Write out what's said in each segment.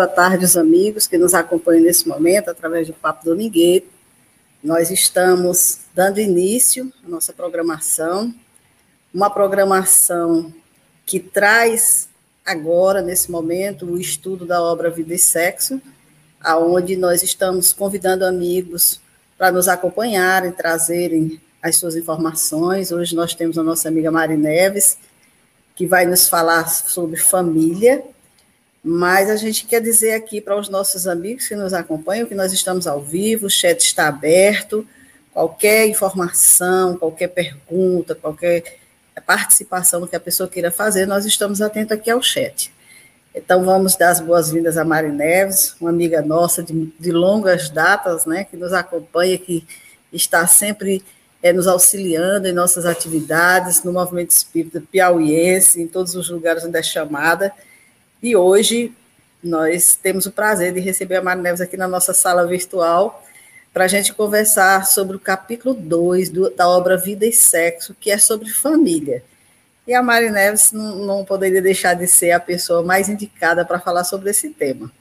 Boa tarde, os amigos que nos acompanham nesse momento através do Papo Domingueiro. Nós estamos dando início à nossa programação, uma programação que traz agora, nesse momento, o estudo da obra Vida e Sexo, aonde nós estamos convidando amigos para nos acompanharem, trazerem as suas informações. Hoje nós temos a nossa amiga Mari Neves, que vai nos falar sobre família, mas a gente quer dizer aqui para os nossos amigos que nos acompanham que nós estamos ao vivo, o chat está aberto. Qualquer informação, qualquer pergunta, qualquer participação que a pessoa queira fazer, nós estamos atentos aqui ao chat. Então, vamos dar as boas-vindas a Mari Neves, uma amiga nossa de, de, longas datas, né, que nos acompanha, que está sempre é, nos auxiliando em nossas atividades, no movimento espírita piauiense, em todos os lugares onde é chamada. E hoje nós temos o prazer de receber a Mari Neves aqui na nossa sala virtual para a gente conversar sobre o capítulo 2 da obra Vida e Sexo, que é sobre família. E a Mari Neves não, não poderia deixar de ser a pessoa mais indicada para falar sobre esse tema.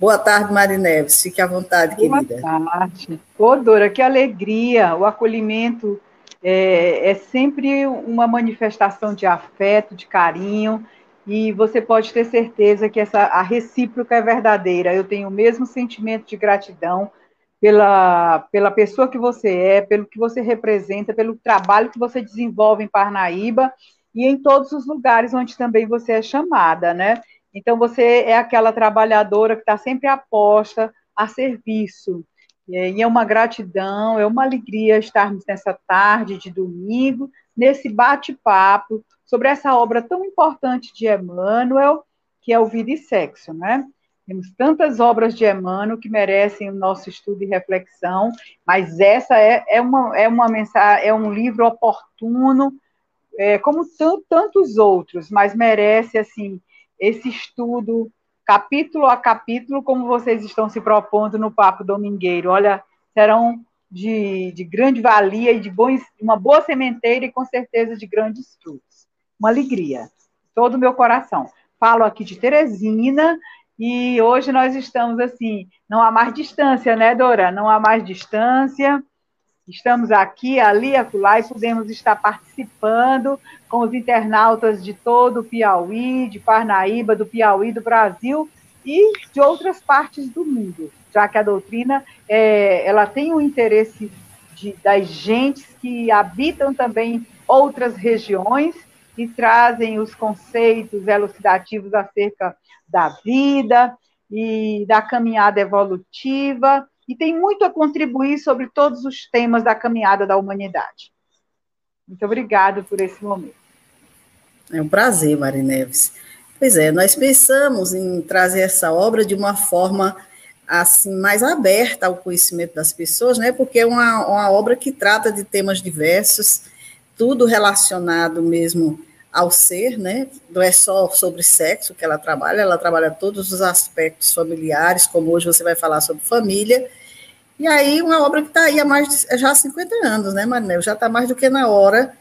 Boa tarde, Mari Neves. Fique à vontade, Boa querida. Boa tarde. Ô, Dora, que alegria. O acolhimento é, é sempre uma manifestação de afeto, de carinho e você pode ter certeza que essa a recíproca é verdadeira. Eu tenho o mesmo sentimento de gratidão pela, pela pessoa que você é, pelo que você representa, pelo trabalho que você desenvolve em Parnaíba e em todos os lugares onde também você é chamada, né? Então você é aquela trabalhadora que está sempre aposta a serviço. E é uma gratidão, é uma alegria estarmos nessa tarde de domingo, nesse bate-papo sobre essa obra tão importante de Emmanuel, que é o Vida e Sexo, né? Temos tantas obras de Emmanuel que merecem o nosso estudo e reflexão, mas essa é, é, uma, é uma mensagem, é um livro oportuno, é, como tantos outros, mas merece assim esse estudo capítulo a capítulo, como vocês estão se propondo no Papo Domingueiro. Olha, serão de, de grande valia e de bons, uma boa sementeira e com certeza de grandes frutos uma alegria, todo o meu coração. Falo aqui de Teresina e hoje nós estamos assim, não há mais distância, né, Dora? Não há mais distância. Estamos aqui, ali, acolá e podemos estar participando com os internautas de todo o Piauí, de Parnaíba, do Piauí, do Brasil e de outras partes do mundo, já que a doutrina é, ela tem o um interesse de, das gentes que habitam também outras regiões que trazem os conceitos elucidativos acerca da vida e da caminhada evolutiva, e tem muito a contribuir sobre todos os temas da caminhada da humanidade. Muito obrigada por esse momento. É um prazer, Mari Neves. Pois é, nós pensamos em trazer essa obra de uma forma assim mais aberta ao conhecimento das pessoas, né? Porque é uma, uma obra que trata de temas diversos, tudo relacionado mesmo ao ser, né? Não é só sobre sexo que ela trabalha, ela trabalha todos os aspectos familiares, como hoje você vai falar sobre família. E aí, uma obra que está aí há mais de, já há 50 anos, né, Marinel? Já está mais do que na hora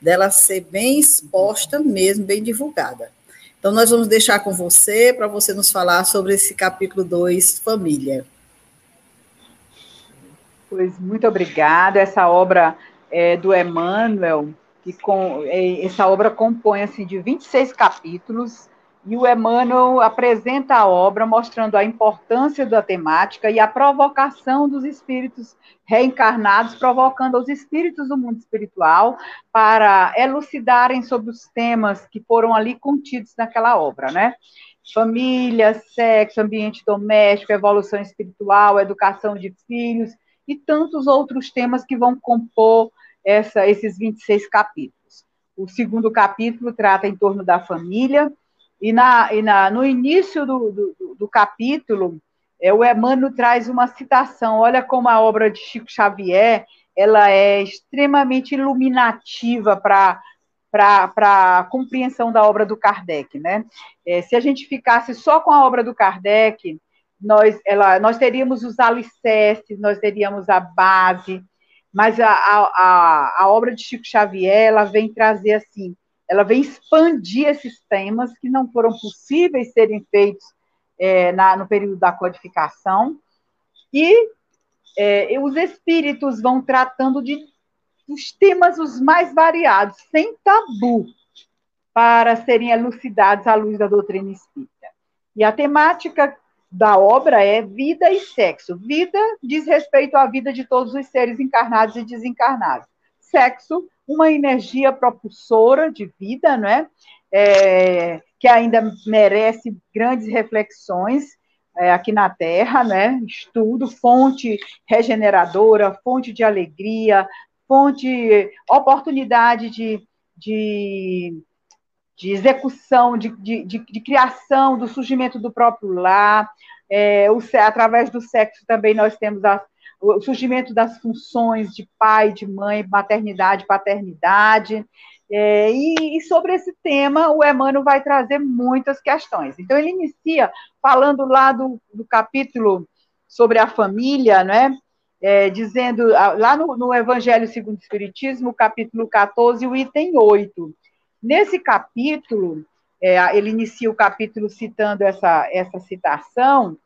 dela ser bem exposta mesmo, bem divulgada. Então, nós vamos deixar com você, para você nos falar sobre esse capítulo 2, Família. Pois, muito obrigada. Essa obra é, do Emmanuel, que com, é, essa obra compõe assim, de 26 capítulos, e o Emmanuel apresenta a obra mostrando a importância da temática e a provocação dos espíritos reencarnados, provocando os espíritos do mundo espiritual para elucidarem sobre os temas que foram ali contidos naquela obra, né? Família, sexo, ambiente doméstico, evolução espiritual, educação de filhos e tantos outros temas que vão compor essa, esses 26 capítulos. O segundo capítulo trata em torno da família, e, na, e na, no início do, do, do capítulo, é, o Emmanuel traz uma citação. Olha como a obra de Chico Xavier ela é extremamente iluminativa para para a compreensão da obra do Kardec, né? É, se a gente ficasse só com a obra do Kardec, nós, ela, nós teríamos os alicerces, nós teríamos a base, mas a, a, a obra de Chico Xavier, ela vem trazer assim, ela vem expandir esses temas que não foram possíveis serem feitos é, na, no período da codificação, e é, os espíritos vão tratando de os temas os mais variados, sem tabu, para serem elucidados à luz da doutrina espírita. E a temática da obra é vida e sexo. Vida diz respeito à vida de todos os seres encarnados e desencarnados. Sexo, uma energia propulsora de vida, não é? é que ainda merece grandes reflexões é, aqui na Terra, né? Estudo, fonte regeneradora, fonte de alegria, fonte, oportunidade de, de, de execução, de, de, de, de, criação, do surgimento do próprio lar. É, o, através do sexo também nós temos a, o surgimento das funções de pai, de mãe, maternidade, paternidade. É, e, e, sobre esse tema, o Emmanuel vai trazer muitas questões. Então, ele inicia falando lá do, do capítulo sobre a família, né? É, dizendo, lá no, no, Evangelho segundo o Espiritismo, capítulo 14, o item 8. Nesse capítulo, é, ele inicia o capítulo citando essa, essa citação,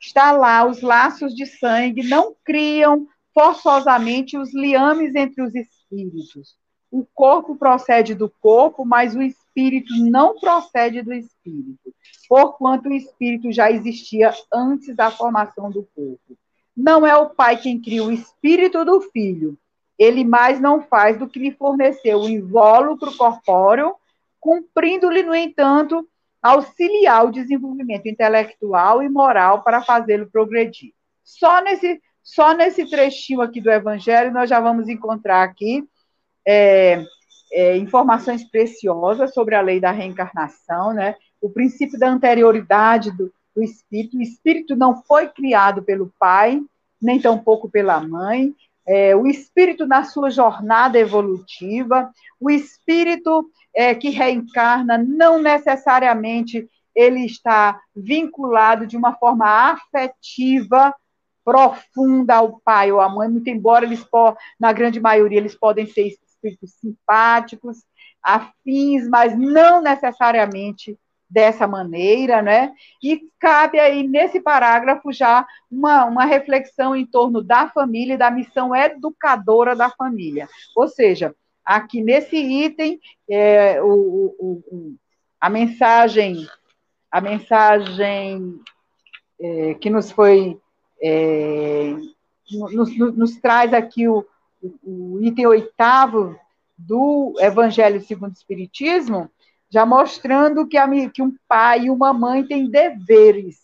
está lá, os laços de sangue não criam forçosamente os liames entre os espíritos o corpo procede do corpo, mas o espírito não procede do espírito, porquanto o espírito já existia antes da formação do corpo. Não é o pai quem cria o espírito do filho, ele mais não faz do que lhe forneceu o invólucro corpóreo, cumprindo-lhe, no entanto, auxiliar o desenvolvimento intelectual e moral para fazê-lo progredir. Só nesse, só nesse trechinho aqui do Evangelho nós já vamos encontrar aqui é, é, informações preciosas sobre a lei da reencarnação, né? o princípio da anterioridade do, do espírito. O espírito não foi criado pelo pai, nem tampouco pela mãe. É, o espírito na sua jornada evolutiva, o espírito é, que reencarna não necessariamente ele está vinculado de uma forma afetiva profunda ao pai ou à mãe, muito embora eles, na grande maioria, eles podem ser espíritos simpáticos, afins, mas não necessariamente dessa maneira, né? E cabe aí nesse parágrafo já uma, uma reflexão em torno da família e da missão educadora da família. Ou seja, aqui nesse item, é, o, o, o, a mensagem, a mensagem é, que nos foi é, nos, nos, traz aqui o, o item oitavo do Evangelho segundo o Espiritismo, já mostrando que, a, que um pai e uma mãe têm deveres,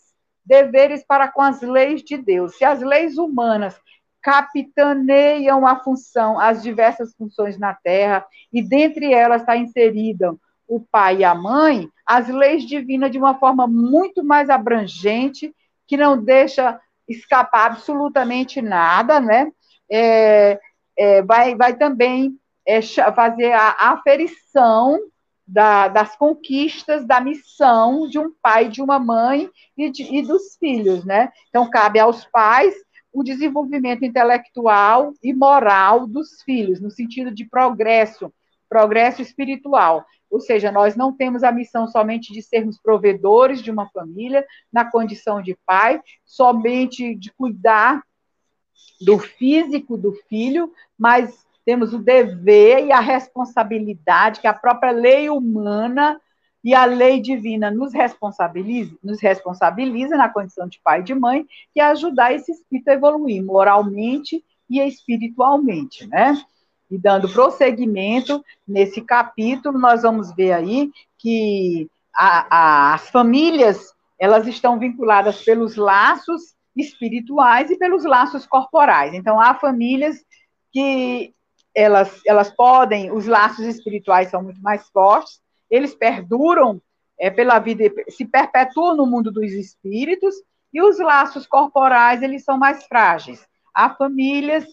deveres para com as leis de Deus. Se as leis humanas capitaneiam a função, as diversas funções na Terra, e dentre elas está inserida o pai e a mãe, as leis divinas de uma forma muito mais abrangente, que não deixa escapar absolutamente nada, né? É, é, vai, vai também é, fazer a aferição da, das conquistas, da missão de um pai, de uma mãe e, de, e dos filhos, né? Então, cabe aos pais o desenvolvimento intelectual e moral dos filhos, no sentido de progresso, progresso espiritual. Ou seja, nós não temos a missão somente de sermos provedores de uma família, na condição de pai, somente de cuidar do físico do filho, mas temos o dever e a responsabilidade que a própria lei humana e a lei divina nos responsabiliza, nos responsabiliza na condição de pai e de mãe, que é ajudar esse espírito a evoluir moralmente e espiritualmente, né? E dando prosseguimento nesse capítulo, nós vamos ver aí que a, a, as famílias elas estão vinculadas pelos laços espirituais e pelos laços corporais. Então, há famílias que elas, elas podem, os laços espirituais são muito mais fortes, eles perduram é, pela vida, se perpetuam no mundo dos espíritos, e os laços corporais, eles são mais frágeis. Há famílias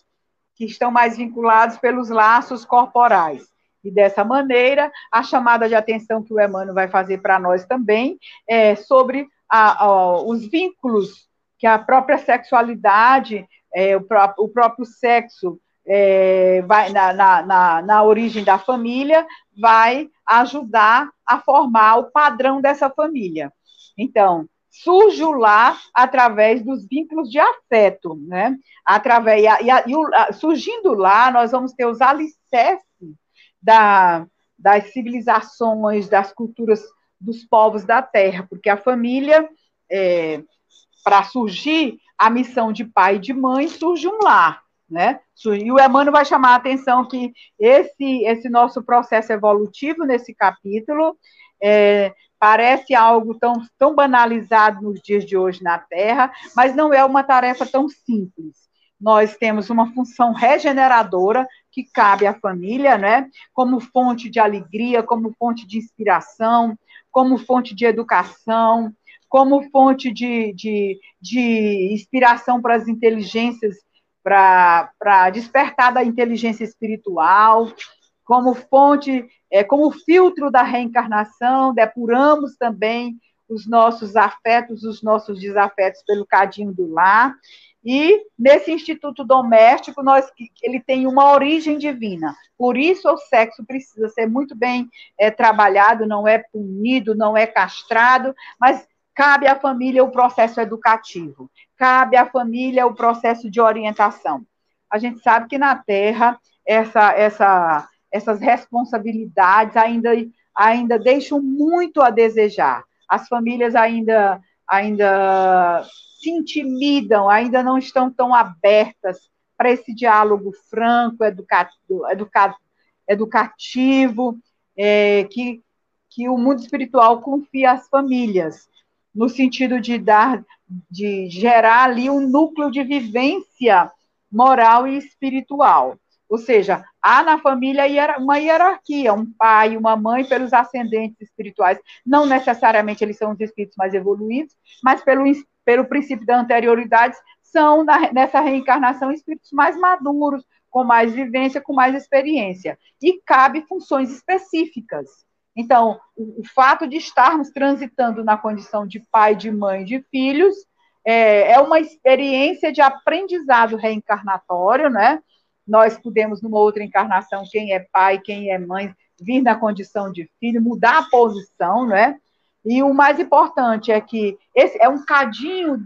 que estão mais vinculados pelos laços corporais. E dessa maneira, a chamada de atenção que o Emmanuel vai fazer para nós também é sobre a, a, os vínculos que a própria sexualidade, é, o, próprio, o próprio sexo é, vai na, na, na, na origem da família, vai ajudar a formar o padrão dessa família. Então, surge o lar através dos vínculos de afeto, né? Através, e, a, e a, surgindo lá, nós vamos ter os alicerces da, das civilizações, das culturas dos povos da terra, porque a família, é, para surgir a missão de pai e de mãe, surge um lar. Né? E o Emmanuel vai chamar a atenção que esse, esse nosso processo evolutivo nesse capítulo é, parece algo tão, tão banalizado nos dias de hoje na Terra, mas não é uma tarefa tão simples. Nós temos uma função regeneradora que cabe à família, né? Como fonte de alegria, como fonte de inspiração, como fonte de educação, como fonte de, de, de inspiração para as inteligências para despertar da inteligência espiritual, como fonte, é, como filtro da reencarnação, depuramos também os nossos afetos, os nossos desafetos pelo cadinho do lar. E nesse instituto doméstico, nós, ele tem uma origem divina. Por isso, o sexo precisa ser muito bem é, trabalhado, não é punido, não é castrado, mas cabe à família o processo educativo cabe à família o processo de orientação. A gente sabe que na Terra essa, essa, essas responsabilidades ainda, ainda deixam muito a desejar. As famílias ainda, ainda se intimidam, ainda não estão tão abertas para esse diálogo franco, educativo, educa, educativo é, que, que o mundo espiritual confia às famílias, no sentido de dar de gerar ali um núcleo de vivência moral e espiritual. Ou seja, há na família uma hierarquia, um pai, uma mãe pelos ascendentes espirituais. Não necessariamente eles são os espíritos mais evoluídos, mas pelo, pelo princípio da anterioridade, são na, nessa reencarnação espíritos mais maduros, com mais vivência, com mais experiência. E cabe funções específicas. Então, o, o, fato de estarmos transitando na condição de pai, de mãe, de filhos, é, é uma experiência de aprendizado reencarnatório, né? Nós podemos, numa outra encarnação, quem é pai, quem é mãe, vir na condição de filho, mudar a posição, né? E o mais importante é que esse é um cadinho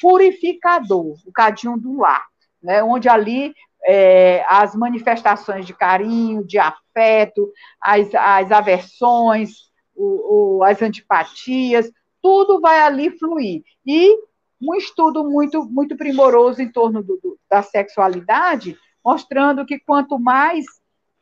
purificador, o cadinho do lar, né? onde ali é, as manifestações de carinho, de afeto, as, as aversões, o, o, as antipatias, tudo vai ali fluir. E um estudo muito, muito primoroso em torno do, do, da sexualidade, mostrando que quanto mais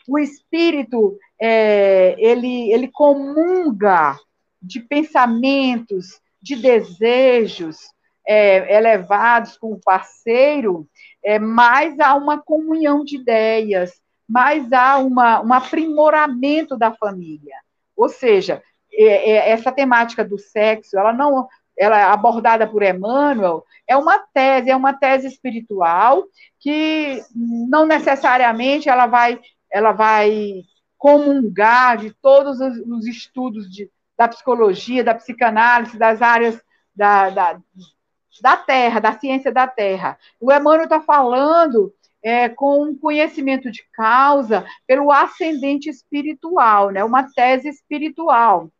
o espírito é, ele, ele comunga de pensamentos, de desejos é, elevados com o parceiro, é, mais há uma comunhão de ideias, mais há uma, um aprimoramento da família. Ou seja, é, é, essa temática do sexo, ela não, ela é abordada por Emmanuel, é uma tese, é uma tese espiritual que não necessariamente ela vai, ela vai comungar de todos os, os estudos de, da psicologia, da psicanálise, das áreas da, da, da Terra, da ciência da Terra. O Emmanuel está falando é, com um conhecimento de causa pelo ascendente espiritual, né? uma tese espiritual.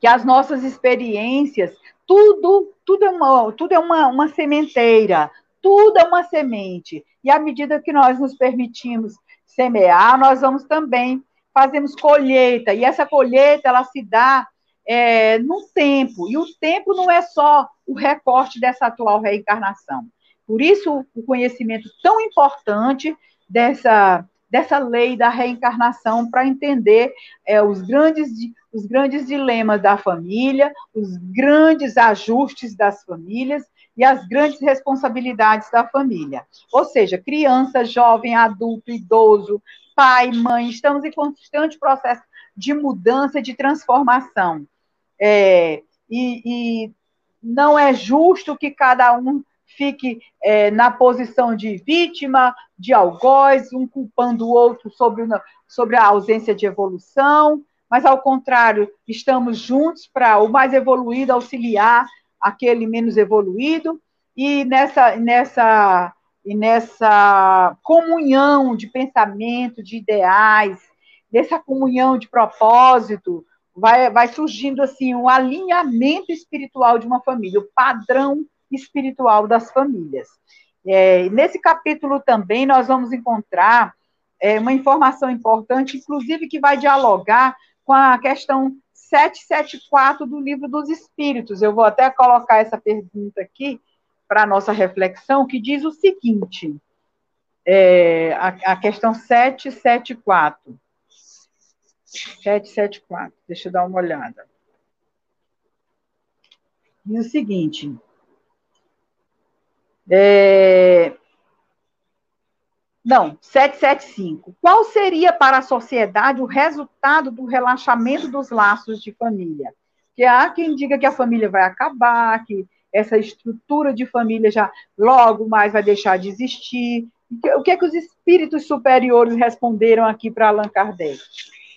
Que as nossas experiências, tudo, tudo é, uma, tudo é uma, uma sementeira, tudo é uma semente. E à medida que nós nos permitimos semear, nós vamos também fazemos colheita, e essa colheita ela se dá é, no tempo. E o tempo não é só o recorte dessa atual reencarnação. Por isso, o conhecimento tão importante dessa, dessa lei da reencarnação para entender é, os, grandes, os grandes dilemas da família, os grandes ajustes das famílias e as grandes responsabilidades da família. Ou seja, criança, jovem, adulto, idoso, pai, mãe, estamos em constante processo de mudança, de transformação. É, e, e, não é justo que cada um fique é, na posição de vítima, de algoz, um culpando o outro sobre, sobre a ausência de evolução, mas, ao contrário, estamos juntos para o mais evoluído auxiliar aquele menos evoluído, e nessa, nessa, e nessa comunhão de pensamento, de ideais, dessa comunhão de propósito, vai, vai surgindo assim um alinhamento espiritual de uma família, o padrão espiritual das famílias. É, nesse capítulo também nós vamos encontrar é, uma informação importante, inclusive que vai dialogar com a questão 774 do livro dos Espíritos. Eu vou até colocar essa pergunta aqui para a nossa reflexão, que diz o seguinte: é, a, a questão 774. 774, deixa eu dar uma olhada. Diz o seguinte: é, não, 775. Qual seria para a sociedade o resultado do relaxamento dos laços de família? Que há quem diga que a família vai acabar, que essa estrutura de família já logo mais vai deixar de existir. O que é que os espíritos superiores responderam aqui para Allan Kardec?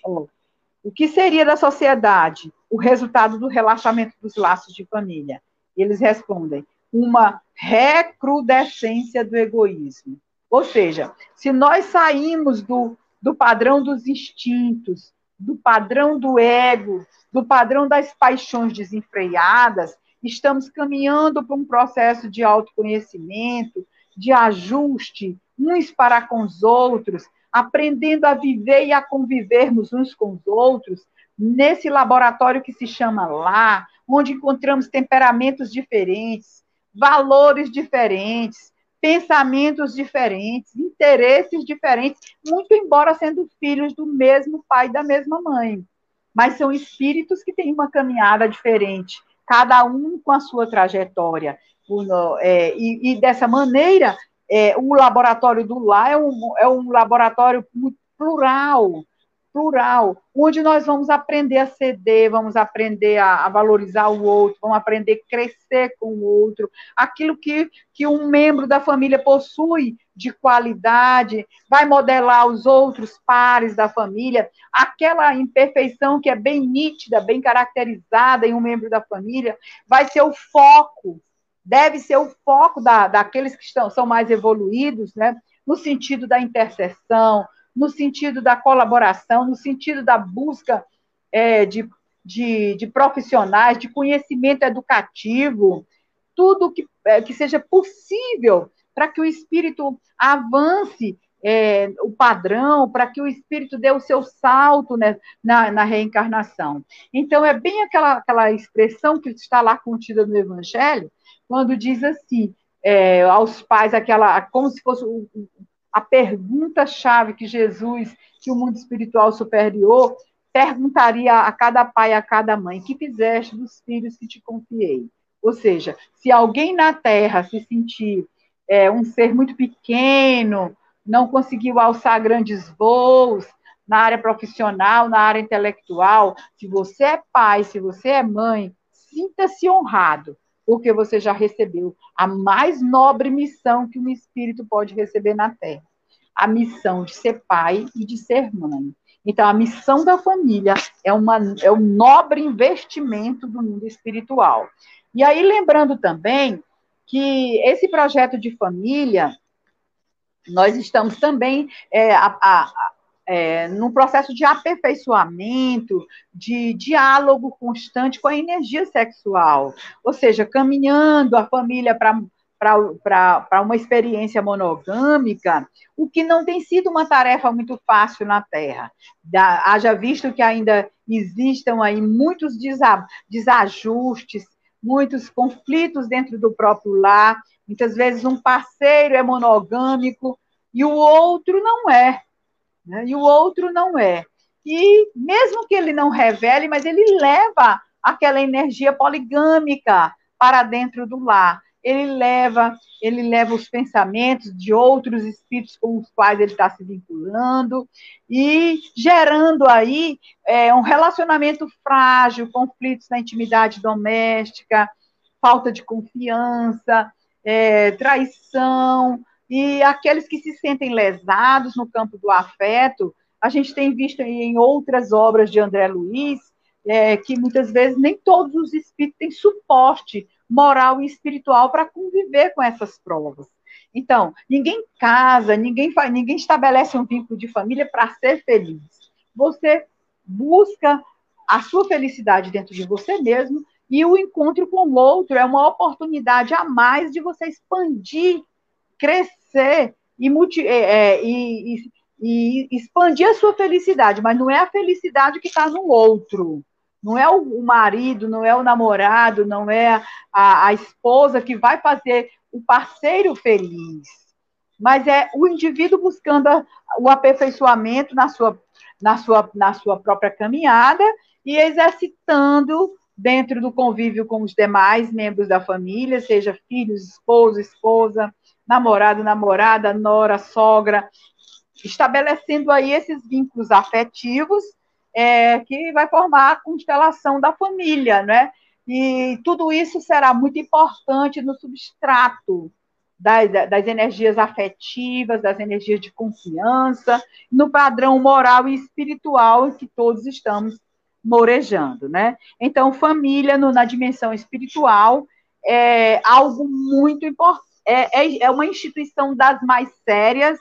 O que seria da sociedade o resultado do relaxamento dos laços de família? Eles respondem: uma recrudescência do egoísmo. Ou seja, se nós saímos do, do padrão dos instintos, do padrão do ego, do padrão das paixões desenfreadas, estamos caminhando para um processo de autoconhecimento, de ajuste uns para com os outros, aprendendo a viver e a convivermos uns com os outros, nesse laboratório que se chama lá, onde encontramos temperamentos diferentes, valores diferentes, pensamentos diferentes, interesses diferentes, muito embora sendo filhos do mesmo pai e da mesma mãe. Mas são espíritos que têm uma caminhada diferente, cada um com a sua trajetória. É, e, dessa maneira, é, o laboratório do lar é um, é um laboratório plural, plural, onde nós vamos aprender a ceder, vamos aprender a, a, valorizar o outro, vamos aprender a crescer com o outro, aquilo que, que um membro da família possui de qualidade, vai modelar os outros pares da família, aquela imperfeição que é bem nítida, bem caracterizada em um membro da família, vai ser o foco, deve ser o foco da, daqueles que estão, são mais evoluídos, né? no sentido da intercessão, no sentido da colaboração, no sentido da busca é, de, de, de, profissionais, de conhecimento educativo, tudo que, é, que seja possível para que o espírito avance é, o padrão, para que o espírito dê o seu salto né, na, na, reencarnação. Então, é bem aquela, aquela expressão que está lá contida no Evangelho, quando diz assim, é, aos pais, aquela, como se fosse o, a pergunta-chave que Jesus, que o mundo espiritual superior, perguntaria a cada pai, a cada mãe: que fizeste dos filhos que te confiei? Ou seja, se alguém na Terra se sentir é, um ser muito pequeno, não conseguiu alçar grandes voos na área profissional, na área intelectual, se você é pai, se você é mãe, sinta-se honrado, porque você já recebeu a mais nobre missão que um espírito pode receber na Terra: a missão de ser pai e de ser mãe. Então, a missão da família é, uma, é um nobre investimento do mundo espiritual. E aí, lembrando também que esse projeto de família, nós estamos também é, a, a, é, num processo de aperfeiçoamento, de diálogo constante com a energia sexual, ou seja, caminhando a família para uma experiência monogâmica, o que não tem sido uma tarefa muito fácil na Terra. Da, haja visto que ainda existam aí muitos desajustes, muitos conflitos dentro do próprio lar, muitas vezes um parceiro é monogâmico e o outro não é né? e o outro não é. E mesmo que ele não revele, mas ele leva aquela energia poligâmica para dentro do lar. Ele leva, ele leva os pensamentos de outros espíritos com os quais ele está se vinculando e gerando aí é, um relacionamento frágil, conflitos na intimidade doméstica, falta de confiança, é, traição, e aqueles que se sentem lesados no campo do afeto, a gente tem visto em outras obras de André Luiz, é, que muitas vezes nem todos os espíritos têm suporte moral e espiritual para conviver com essas provas. Então, ninguém casa, ninguém faz, ninguém estabelece um vínculo de família para ser feliz. Você busca a sua felicidade dentro de você mesmo e o encontro com o outro é uma oportunidade a mais de você expandir, crescer e, multi, é, é e, e, e, expandir a sua felicidade, mas não é a felicidade que está no outro. Não é o marido, não é o namorado, não é a, a esposa que vai fazer o parceiro feliz, mas é o indivíduo buscando o aperfeiçoamento na sua, na sua, na sua própria caminhada e exercitando dentro do convívio com os demais membros da família, seja filhos, esposo, esposa, namorado, namorada, nora, sogra, estabelecendo aí esses vínculos afetivos é, que vai formar a constelação da família, né? E tudo isso será muito importante no substrato das, das, energias afetivas, das energias de confiança, no padrão moral e espiritual que todos estamos morejando, né? Então, família no, na dimensão espiritual é algo muito importante, é, é, é uma instituição das mais sérias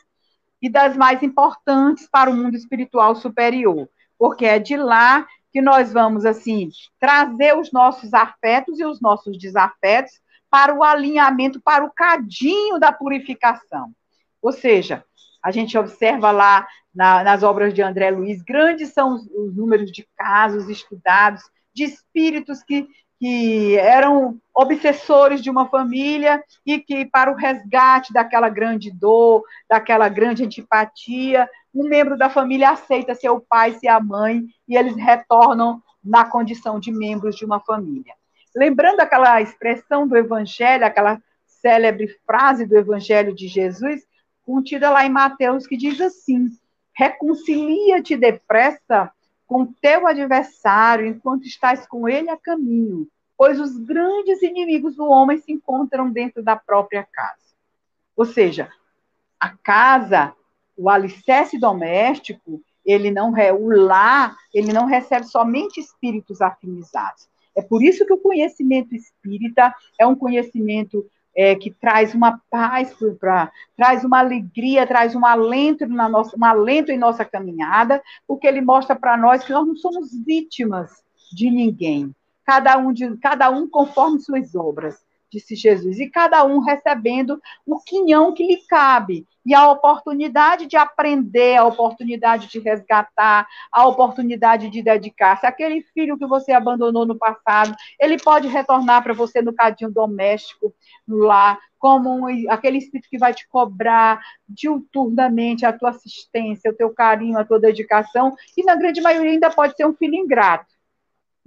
e das mais importantes para o mundo espiritual superior, porque é de lá que nós vamos, assim, trazer os nossos afetos e os nossos desafetos para o alinhamento, para o cadinho da purificação. Ou seja, a gente observa lá na, nas obras de André Luiz, grandes são os, os números de casos estudados, de espíritos que, que eram obsessores de uma família e que, para o resgate daquela grande dor, daquela grande antipatia, um membro da família aceita ser o pai, ser a mãe, e eles retornam na condição de membros de uma família. Lembrando aquela expressão do Evangelho, aquela célebre frase do Evangelho de Jesus, contida lá em Mateus, que diz assim: Reconcilia-te depressa com teu adversário enquanto estás com ele a caminho, pois os grandes inimigos do homem se encontram dentro da própria casa. Ou seja, a casa o alicerce doméstico, ele não o lar, ele não recebe somente espíritos afinizados. É por isso que o conhecimento espírita é um conhecimento é, que traz uma paz, pra, traz uma alegria, traz um alento, na nossa, um alento em nossa caminhada, porque ele mostra para nós que nós não somos vítimas de ninguém. Cada um, de, cada um conforme suas obras disse Jesus, e cada um recebendo o quinhão que lhe cabe, e a oportunidade de aprender, a oportunidade de resgatar, a oportunidade de dedicar-se. Aquele filho que você abandonou no passado, ele pode retornar para você no cadinho doméstico, no lar, como um, aquele espírito que vai te cobrar diuturnamente a tua assistência, o teu carinho, a tua dedicação, e na grande maioria ainda pode ser um filho ingrato.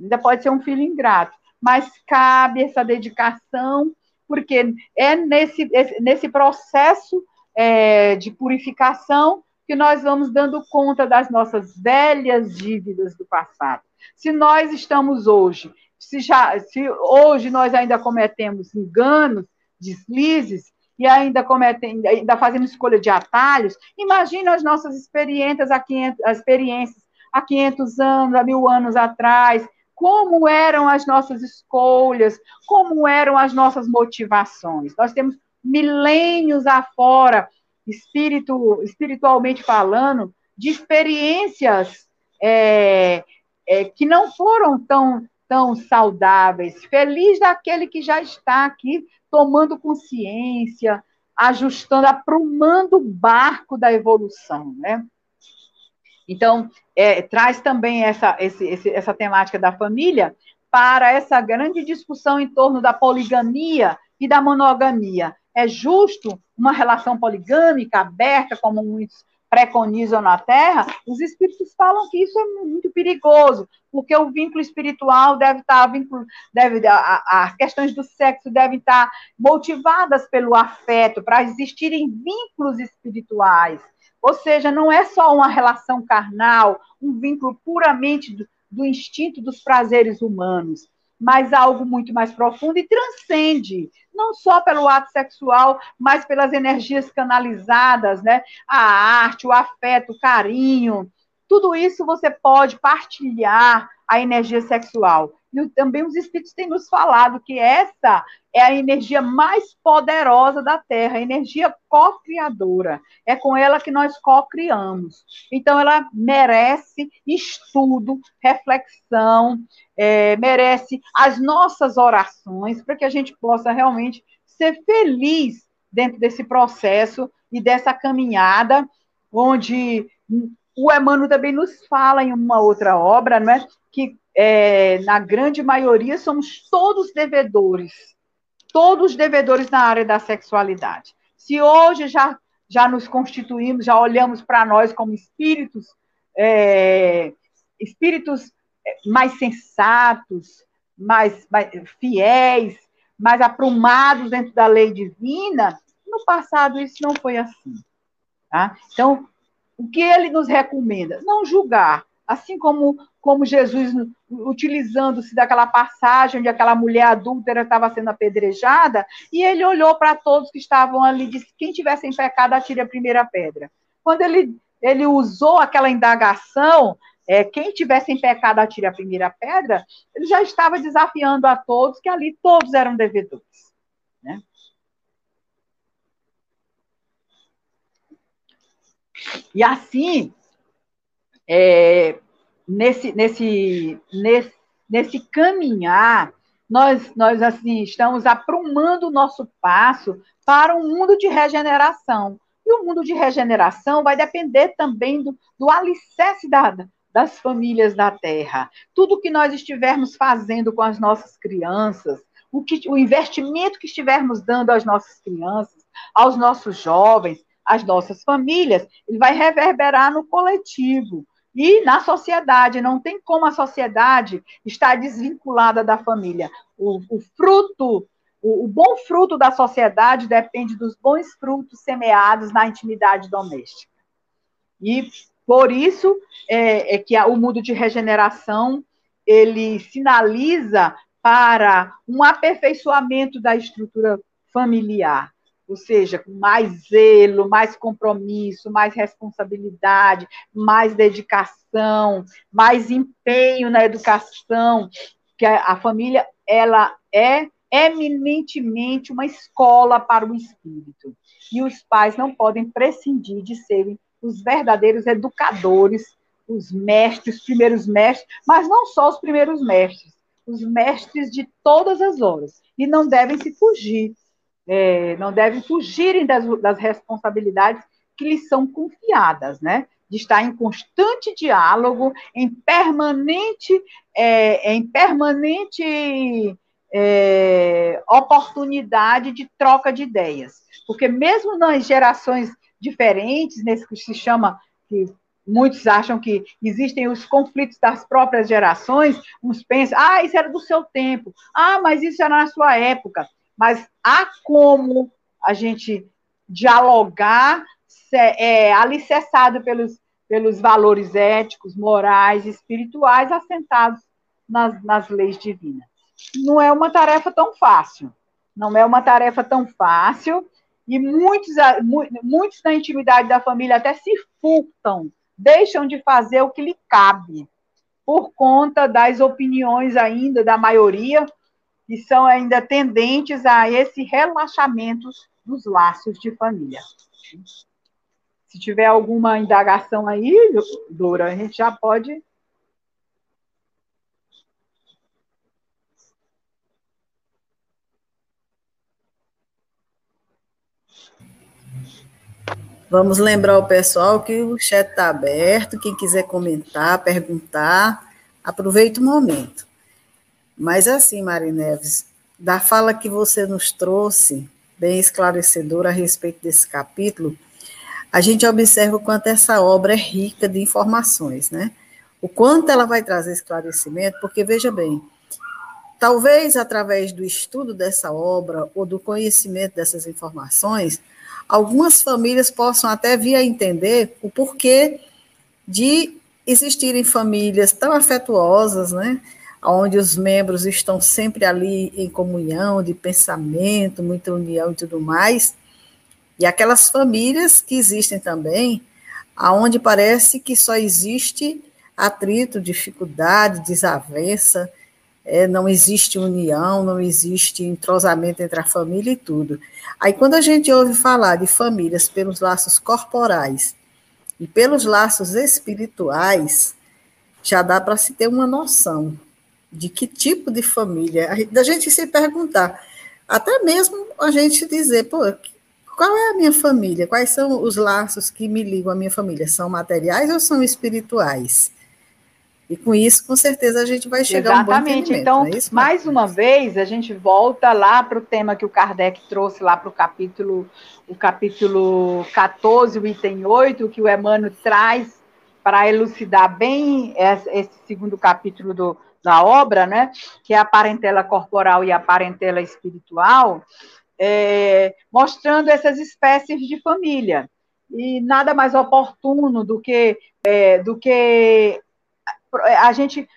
Ainda pode ser um filho ingrato mas cabe essa dedicação, porque é nesse, nesse processo é, de purificação que nós vamos dando conta das nossas velhas dívidas do passado. Se nós estamos hoje, se, já, se hoje nós ainda cometemos enganos, deslizes, e ainda cometem, ainda fazemos escolha de atalhos, imagina as nossas experiências há 500, experiências há 500 anos, há mil anos atrás, como eram as nossas escolhas, como eram as nossas motivações. Nós temos milênios afora, espírito, espiritualmente falando, de experiências é, é, que não foram tão, tão saudáveis. Feliz daquele que já está aqui tomando consciência, ajustando, aprumando o barco da evolução, né? Então, é, traz também essa, esse, esse, essa temática da família para essa grande discussão em torno da poligamia e da monogamia. É justo uma relação poligâmica, aberta, como muitos preconizam na Terra? Os espíritos falam que isso é muito perigoso, porque o vínculo espiritual deve estar, deve, as questões do sexo devem estar motivadas pelo afeto, para existirem vínculos espirituais. Ou seja, não é só uma relação carnal, um vínculo puramente do, do instinto dos prazeres humanos, mas algo muito mais profundo e transcende, não só pelo ato sexual, mas pelas energias canalizadas, né? A arte, o afeto, o carinho, Tudo isso você pode partilhar a energia sexual. E também os espíritos têm nos falado que essa é a energia mais poderosa da Terra, a energia co-criadora. É com ela que nós co-criamos. Então, ela merece estudo, reflexão, é, merece as nossas orações, para que a gente possa realmente ser feliz dentro desse processo e dessa caminhada, onde o Emmanuel também nos fala em uma outra obra, não é? que é, na grande maioria somos todos devedores, todos devedores na área da sexualidade. Se hoje já, já nos constituímos, já olhamos para nós como espíritos, é, espíritos mais sensatos, mais, mais fiéis, mais aprumados dentro da lei divina, no passado isso não foi assim. Tá? Então, o que ele nos recomenda? Não julgar, assim como, como Jesus, utilizando-se daquela passagem onde aquela mulher adúltera estava sendo apedrejada, e ele olhou para todos que estavam ali e disse: quem tivesse em pecado, atire a primeira pedra. Quando ele, ele usou aquela indagação, é, quem tivesse em pecado, atire a primeira pedra, ele já estava desafiando a todos que ali todos eram devedores. Né? E assim, é, nesse, nesse, nesse, nesse caminhar, nós, nós assim estamos aprumando o nosso passo para um mundo de regeneração. E o mundo de regeneração vai depender também do, do alicerce da, das famílias da Terra. Tudo que nós estivermos fazendo com as nossas crianças, o, que, o investimento que estivermos dando às nossas crianças, aos nossos jovens, às nossas famílias, ele vai reverberar no coletivo e na sociedade. Não tem como a sociedade estar desvinculada da família. O, o fruto, o, o, bom fruto da sociedade depende dos bons frutos semeados na intimidade doméstica. E por isso é, é que o mundo de regeneração ele sinaliza para um aperfeiçoamento da estrutura familiar ou seja, com mais zelo, mais compromisso, mais responsabilidade, mais dedicação, mais empenho na educação, que a família ela é eminentemente uma escola para o espírito. E os pais não podem prescindir de serem os verdadeiros educadores, os mestres, os primeiros mestres, mas não só os primeiros mestres, os mestres de todas as horas. E não devem se fugir é, não devem fugirem das, das responsabilidades que lhes são confiadas, né? De estar em constante diálogo, em permanente, é, em permanente é, oportunidade de troca de ideias. Porque mesmo nas gerações diferentes, nesse que se chama, que muitos acham que existem os conflitos das próprias gerações, uns pensam, ah, isso era do seu tempo, ah, mas isso era na sua época mas há como a gente dialogar é, alicerçado pelos, pelos valores éticos, morais, espirituais, assentados nas, nas leis divinas. Não é uma tarefa tão fácil, não é uma tarefa tão fácil, e muitos, muitos na intimidade da família até se furtam, deixam de fazer o que lhe cabe, por conta das opiniões ainda da maioria, que são ainda tendentes a esse relaxamento dos laços de família. Se tiver alguma indagação aí, Dora, a gente já pode. Vamos lembrar o pessoal que o chat está aberto. Quem quiser comentar, perguntar, aproveita o momento. Mas assim, Mari Neves, da fala que você nos trouxe, bem esclarecedora a respeito desse capítulo, a gente observa o quanto essa obra é rica de informações, né? O quanto ela vai trazer esclarecimento, porque veja bem, talvez através do estudo dessa obra ou do conhecimento dessas informações, algumas famílias possam até vir a entender o porquê de existirem famílias tão afetuosas, né? Onde os membros estão sempre ali em comunhão de pensamento, muita união e tudo mais. E aquelas famílias que existem também, aonde parece que só existe atrito, dificuldade, desavença, é, não existe união, não existe entrosamento entre a família e tudo. Aí, quando a gente ouve falar de famílias pelos laços corporais e pelos laços espirituais, já dá para se ter uma noção de que tipo de família, da gente se perguntar, até mesmo a gente dizer, pô, qual é a minha família? Quais são os laços que me ligam à minha família? São materiais ou são espirituais? E com isso, com certeza, a gente vai chegar Exatamente. a um bom Então, é isso, mais uma vez, a gente volta lá para o tema que o Kardec trouxe lá para o capítulo, o capítulo 14, o item 8, que o Emmanuel traz para elucidar bem esse segundo capítulo do, da obra, né, que é a parentela corporal e a parentela espiritual, é, mostrando essas espécies de família. E nada mais oportuno do que, é, do que a gente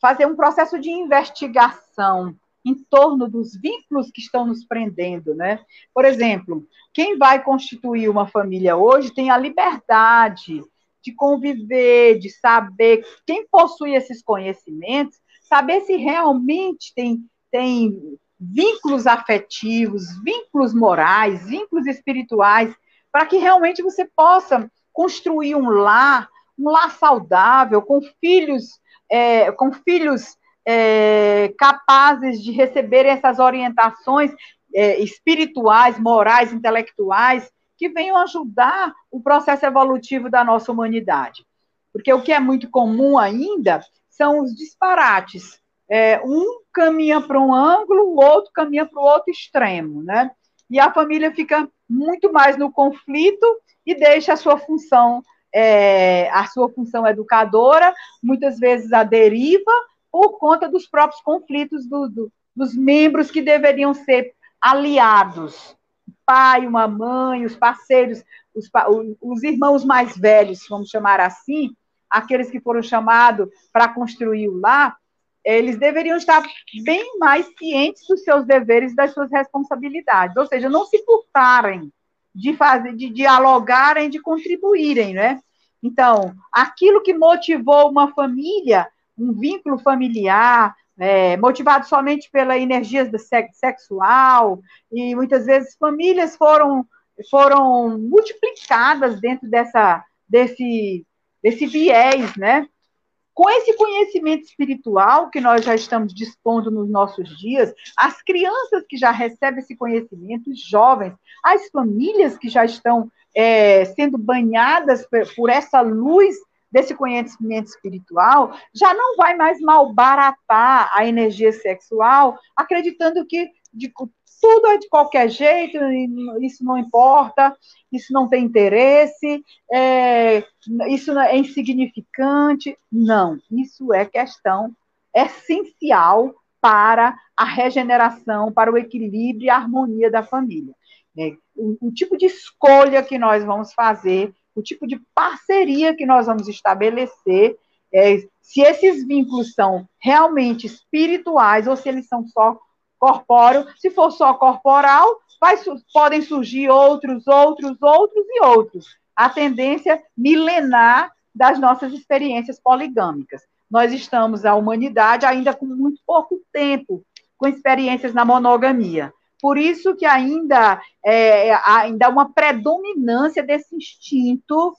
fazer um processo de investigação em torno dos vínculos que estão nos prendendo, né? Por exemplo, quem vai constituir uma família hoje tem a liberdade de conviver, de saber quem possui esses conhecimentos, saber se realmente tem, tem vínculos afetivos, vínculos morais, vínculos espirituais, para que realmente você possa construir um lar um lar saudável, com filhos, é, com filhos é, capazes de receber essas orientações é, espirituais, morais, intelectuais, que venham ajudar o processo evolutivo da nossa humanidade. Porque o que é muito comum ainda são os disparates. É, um caminha para um ângulo, o outro caminha para o outro extremo, né? E a família fica muito mais no conflito e deixa a sua função é, a sua função educadora, muitas vezes a deriva, por conta dos próprios conflitos do, do, dos membros que deveriam ser aliados. Pai, uma mãe, os parceiros, os, os irmãos mais velhos, vamos chamar assim, aqueles que foram chamados para construir o lar, eles deveriam estar bem mais cientes dos seus deveres e das suas responsabilidades, ou seja, não se furtarem de fazer, de dialogarem, de contribuírem, né? Então, aquilo que motivou uma família, um vínculo familiar, é, motivado somente pela energia sexual, e muitas vezes famílias foram, foram multiplicadas dentro dessa, desse, desse viés, né? Com esse conhecimento espiritual que nós já estamos dispondo nos nossos dias, as crianças que já recebem esse conhecimento, os jovens, as famílias que já estão é, sendo banhadas por essa luz desse conhecimento espiritual, já não vai mais malbaratar a energia sexual, acreditando que de, tudo é de qualquer jeito, isso não importa, isso não tem interesse, é, isso é insignificante. Não, isso é questão essencial para a regeneração, para o equilíbrio e a harmonia da família. É, o, o tipo de escolha que nós vamos fazer, o tipo de parceria que nós vamos estabelecer, é, se esses vínculos são realmente espirituais ou se eles são só corpóreo. Se for só corporal, vai, podem surgir outros, outros, outros e outros. A tendência milenar das nossas experiências poligâmicas. Nós estamos, a humanidade, ainda com muito pouco tempo com experiências na monogamia. Por isso que ainda é, ainda uma predominância desse instinto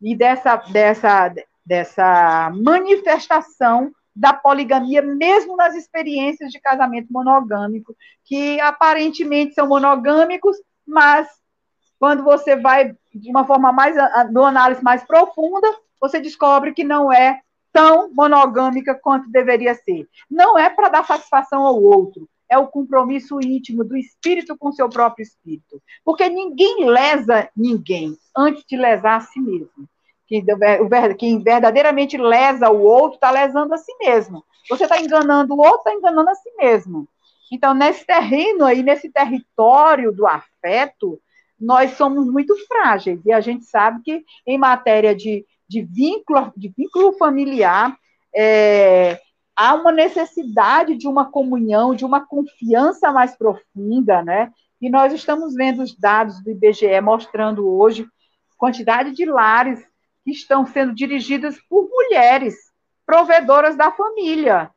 e dessa, dessa, dessa manifestação da poligamia, mesmo nas experiências de casamento monogâmico, que aparentemente são monogâmicos, mas quando você vai de uma forma mais, uma análise mais profunda, você descobre que não é tão monogâmica quanto deveria ser. Não é para dar satisfação ao outro, é o compromisso íntimo do espírito com seu próprio espírito. Porque ninguém lesa ninguém antes de lesar a si mesmo. Quem, verdadeiramente lesa o outro está lesando a si mesmo. Você está enganando o outro, está enganando a si mesmo. Então, nesse terreno aí, nesse território do afeto, nós somos muito frágeis. E a gente sabe que, em matéria de, de, vínculo, de vínculo familiar, é, há uma necessidade de uma comunhão, de uma confiança mais profunda, né? E nós estamos vendo os dados do IBGE mostrando hoje quantidade de lares que estão sendo dirigidas por mulheres, provedoras da família.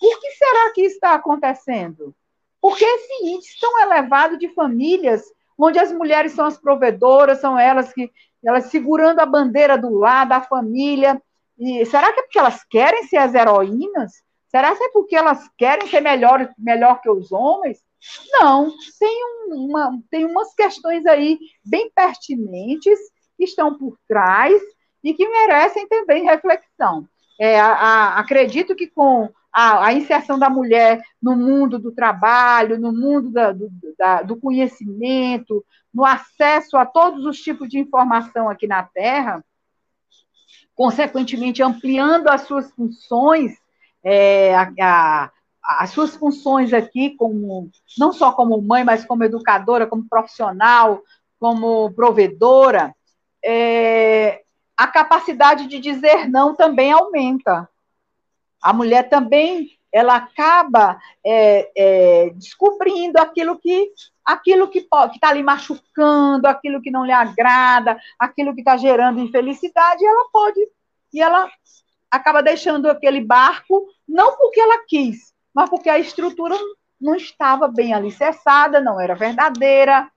Por que será que está acontecendo? Porque esse índice tão elevado de famílias onde as mulheres são as provedoras, são elas que elas segurando a bandeira do lar, da família. E será que é porque elas querem ser as heroínas? Será que é porque elas querem ser melhor, melhor que os homens? Não, tem, uma, tem umas questões aí bem pertinentes que estão por trás e que merecem também reflexão. É, a, a, acredito que com a, a, inserção da mulher no mundo do trabalho, no mundo da, do, da, do conhecimento, no acesso a todos os tipos de informação aqui na Terra, consequentemente ampliando as suas funções, é, a, as suas funções aqui, como não só como mãe, mas como educadora, como profissional, como provedora, é, a capacidade de dizer não também aumenta. A mulher também ela acaba é, é, descobrindo aquilo que aquilo que está ali machucando, aquilo que não lhe agrada, aquilo que está gerando infelicidade, ela pode. E ela acaba deixando aquele barco não porque ela quis, mas porque a estrutura não estava bem alicerçada, não era verdadeira,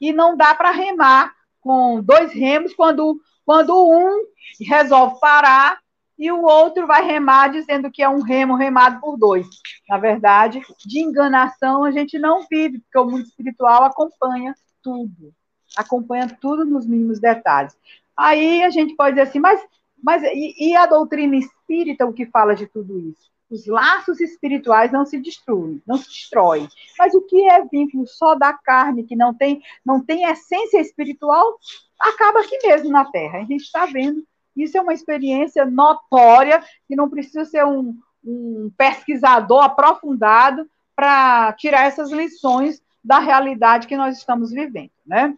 e não dá para remar com dois remos quando, quando um resolve parar e o outro vai remar dizendo que é um remo remado por dois. Na verdade, de enganação a gente não vive, porque o mundo espiritual acompanha tudo, acompanha tudo nos mínimos detalhes. Aí a gente pode dizer assim, mas, mas e, e a doutrina espírita, o que fala de tudo isso? Os laços espirituais não se destruem, não se destroem. Mas o que é vínculo só da carne, que não tem, não tem essência espiritual, acaba aqui mesmo na Terra. A gente está vendo. Isso é uma experiência notória, que não precisa ser um, um pesquisador aprofundado para tirar essas lições da realidade que nós estamos vivendo, né?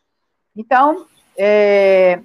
Então, é,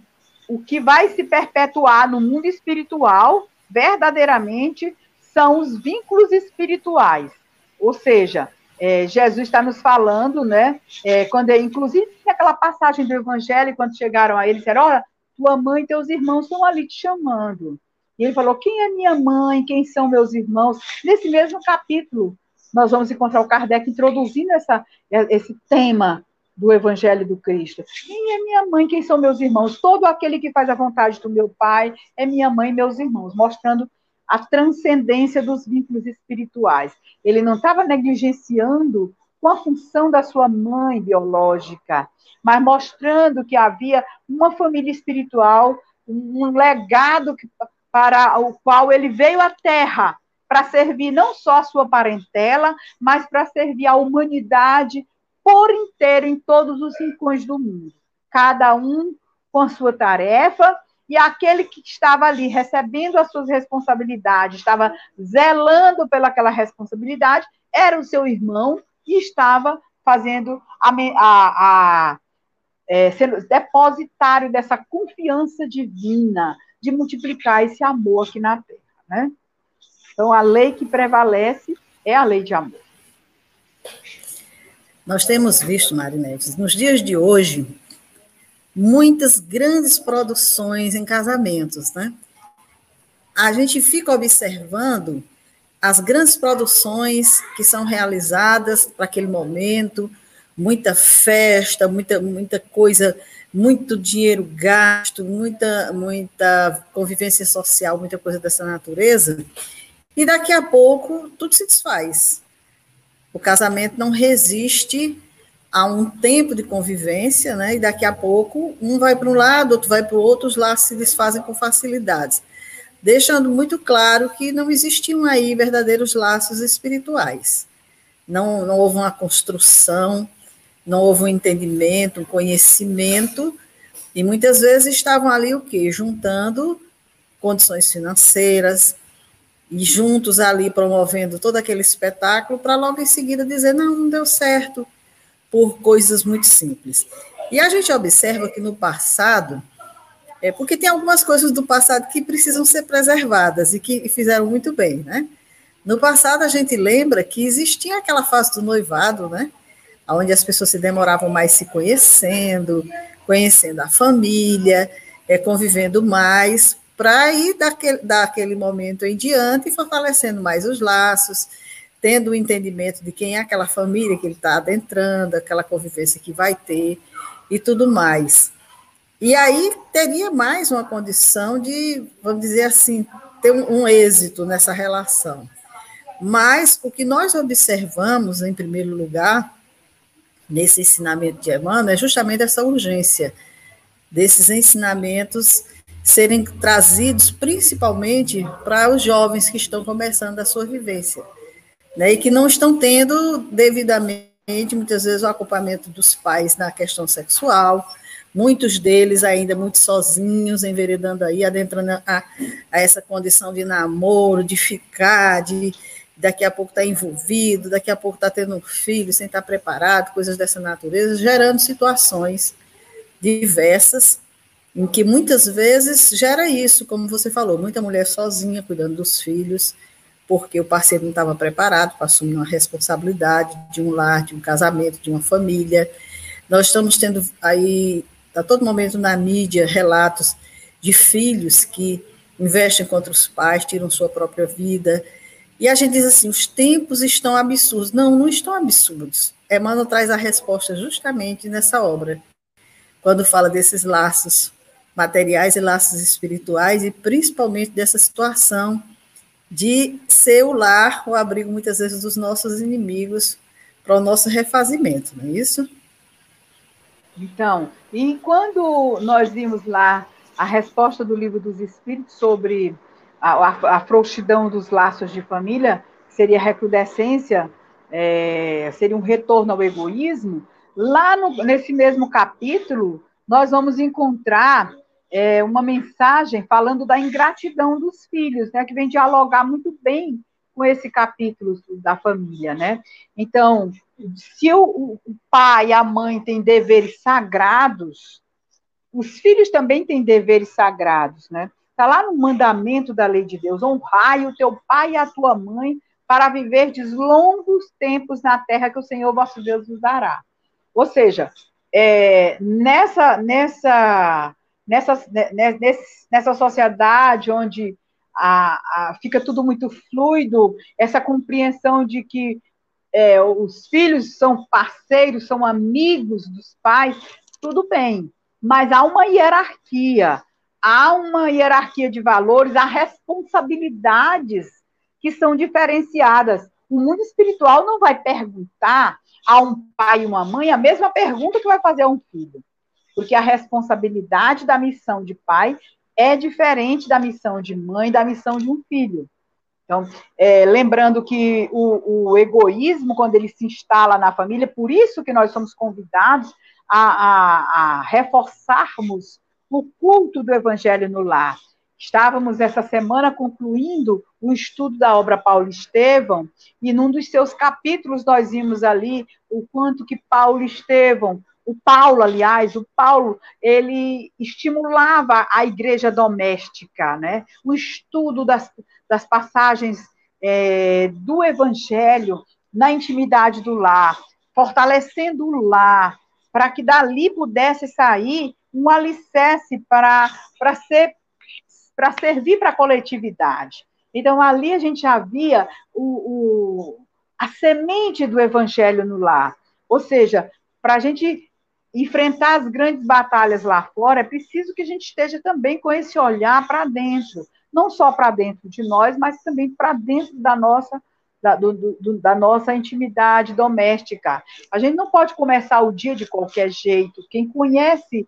o que vai se perpetuar no mundo espiritual, verdadeiramente, são os vínculos espirituais. Ou seja, é, Jesus está nos falando, né? É, quando, inclusive, aquela passagem do Evangelho, quando chegaram a ele, disseram: Olha, tua mãe e teus irmãos estão ali te chamando. E ele falou: Quem é minha mãe? Quem são meus irmãos? Nesse mesmo capítulo, nós vamos encontrar o Kardec introduzindo essa, esse tema do Evangelho do Cristo. Quem é minha mãe? Quem são meus irmãos? Todo aquele que faz a vontade do meu Pai é minha mãe e meus irmãos, mostrando a transcendência dos vínculos espirituais. Ele não estava negligenciando com a função da sua mãe biológica, mas mostrando que havia uma família espiritual, um legado para o qual ele veio à Terra para servir não só a sua parentela, mas para servir a humanidade por inteiro em todos os rincões do mundo. Cada um com a sua tarefa e aquele que estava ali recebendo as suas responsabilidades, estava zelando pelaquela responsabilidade, era o seu irmão e estava fazendo a, a, a é, sendo depositário dessa confiança divina de multiplicar esse amor aqui na Terra, né? Então a lei que prevalece é a lei de amor. Nós temos visto, Marinetes, nos dias de hoje, muitas grandes produções em casamentos, né? A gente fica observando as grandes produções que são realizadas para aquele momento, muita festa, muita, muita coisa, muito dinheiro gasto, muita, muita convivência social, muita coisa dessa natureza, e daqui a pouco tudo se desfaz. O casamento não resiste há um tempo de convivência, né? E daqui a pouco um vai para um lado, outro vai para o outro, os laços se desfazem com facilidades, deixando muito claro que não existiam aí verdadeiros laços espirituais. Não, não houve uma construção, não houve um entendimento, um conhecimento, e muitas vezes estavam ali o quê? Juntando condições financeiras, e juntos ali promovendo todo aquele espetáculo, para logo em seguida dizer: não, não deu certo, por coisas muito simples. E a gente observa que no passado, é porque tem algumas coisas do passado que precisam ser preservadas e que fizeram muito bem, né? No passado a gente lembra que existia aquela fase do noivado, né? Onde as pessoas se demoravam mais se conhecendo, conhecendo a família, é, convivendo mais, para ir daquele, daquele momento em diante fortalecendo mais os laços, tendo o entendimento de quem é aquela família que ele está adentrando, aquela convivência que vai ter e tudo mais. E aí teria mais uma condição de, vamos dizer assim, ter um, um êxito nessa relação. Mas o que nós observamos, em primeiro lugar, nesse ensinamento de Emmanuel, é justamente essa urgência desses ensinamentos serem trazidos principalmente para os jovens que estão começando a sua vivência, né, e que não estão tendo devidamente, muitas vezes, o acompanhamento dos pais na questão sexual, muitos deles ainda muito sozinhos, enveredando aí, adentrando a, a essa condição de namoro, de ficar, de daqui a pouco está envolvido, daqui a pouco está tendo um filho sem estar tá preparado, coisas dessa natureza, gerando situações diversas em que muitas vezes gera isso, como você falou, muita mulher sozinha cuidando dos filhos, porque o parceiro não estava preparado para assumir uma responsabilidade de um lar, de um casamento, de uma família. Nós estamos tendo aí, a todo momento na mídia, relatos de filhos que investem contra os pais, tiram sua própria vida. E a gente diz assim: os tempos estão absurdos. Não, não estão absurdos. Emmanuel traz a resposta justamente nessa obra, quando fala desses laços materiais e laços espirituais, e principalmente dessa situação de ser o lar, o abrigo, muitas vezes, dos nossos inimigos para o nosso refazimento, não é isso? Então, e quando nós vimos lá a resposta do livro dos Espíritos sobre a, a, a frouxidão dos laços de família, seria recrudescência, é, seria um retorno ao egoísmo, lá no, nesse mesmo capítulo, nós vamos encontrar é, uma mensagem falando da ingratidão dos filhos, né, que vem dialogar muito bem com esse capítulo da família, né? Então, se o, pai e a mãe têm deveres sagrados, os filhos também têm deveres sagrados, né? Está lá no mandamento da lei de Deus: honrai o teu pai e a tua mãe para viverdes longos tempos na terra que o Senhor vosso Deus vos dará. Ou seja, é, nessa, nessa nessa, né, né, nessa sociedade onde a, a, fica tudo muito fluido, essa compreensão de que é, os filhos são parceiros, são amigos dos pais, tudo bem, mas há uma hierarquia, há uma hierarquia de valores, há responsabilidades que são diferenciadas. O mundo espiritual não vai perguntar a um pai e uma mãe a mesma pergunta que vai fazer a um filho porque a responsabilidade da missão de pai é diferente da missão de mãe, da missão de um filho. Então, é, lembrando que o, o, egoísmo, quando ele se instala na família, por isso que nós somos convidados a, a, a reforçarmos o culto do evangelho no lar. Estávamos essa semana concluindo o estudo da obra Paulo Estevão, e num dos seus capítulos nós vimos ali o quanto que Paulo Estevão o Paulo, aliás, o Paulo, ele estimulava a igreja doméstica, né? O estudo das, das passagens é, do evangelho na intimidade do lar, fortalecendo o lar, para que dali pudesse sair um alicerce para, ser, para servir para a coletividade. Então, ali a gente já via o, o, a semente do evangelho no lar. Ou seja, para a gente enfrentar as grandes batalhas lá fora, é preciso que a gente esteja também com esse olhar para dentro, não só para dentro de nós, mas também para dentro da nossa da, do, do, da nossa intimidade doméstica. A gente não pode começar o dia de qualquer jeito. Quem conhece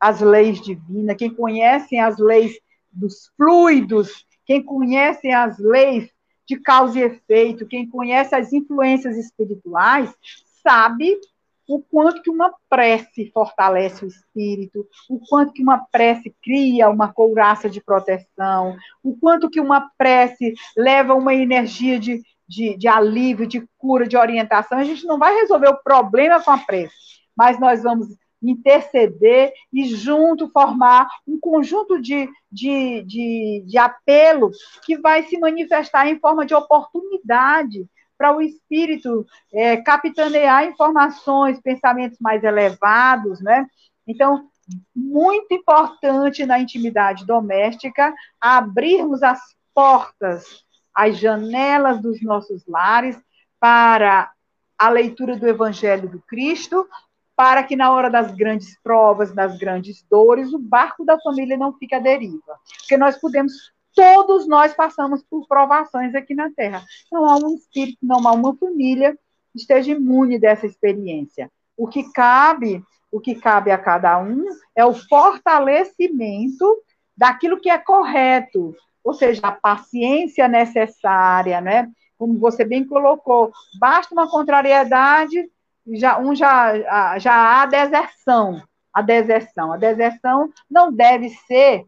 as leis divinas, quem conhece as leis dos fluidos, quem conhece as leis de causa e efeito, quem conhece as influências espirituais, sabe o quanto que uma prece fortalece o espírito, o quanto que uma prece cria uma couraça de proteção, o quanto que uma prece leva uma energia de, de, de alívio, de cura, de orientação. A gente não vai resolver o problema com a prece, mas nós vamos interceder e junto formar um conjunto de, de, de, de apelo que vai se manifestar em forma de oportunidade para o espírito é, capitanear informações, pensamentos mais elevados, né? Então, muito importante na intimidade doméstica abrirmos as portas, as janelas dos nossos lares para a leitura do Evangelho do Cristo, para que na hora das grandes provas, das grandes dores, o barco da família não fique à deriva. Porque nós podemos, todos nós passamos por provações aqui na Terra. Não há um espírito, não há uma família que esteja imune dessa experiência. O que cabe, o que cabe a cada um é o fortalecimento daquilo que é correto, ou seja, a paciência necessária, né? Como você bem colocou, basta uma contrariedade já, um já, já há deserção. A deserção. A deserção não deve ser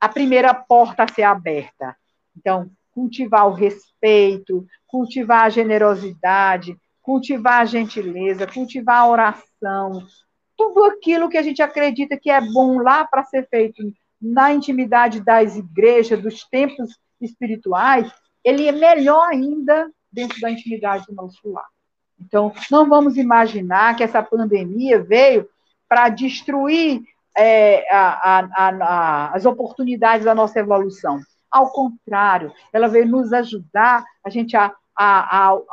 a primeira porta a ser aberta. Então, cultivar o respeito, cultivar a generosidade, cultivar a gentileza, cultivar a oração, tudo aquilo que a gente acredita que é bom lá para ser feito na intimidade das igrejas, dos templos espirituais, ele é melhor ainda dentro da intimidade do nosso lar. Então, não vamos imaginar que essa pandemia veio para destruir é, a, a, a, as oportunidades da nossa evolução. Ao contrário, ela veio nos ajudar a gente a,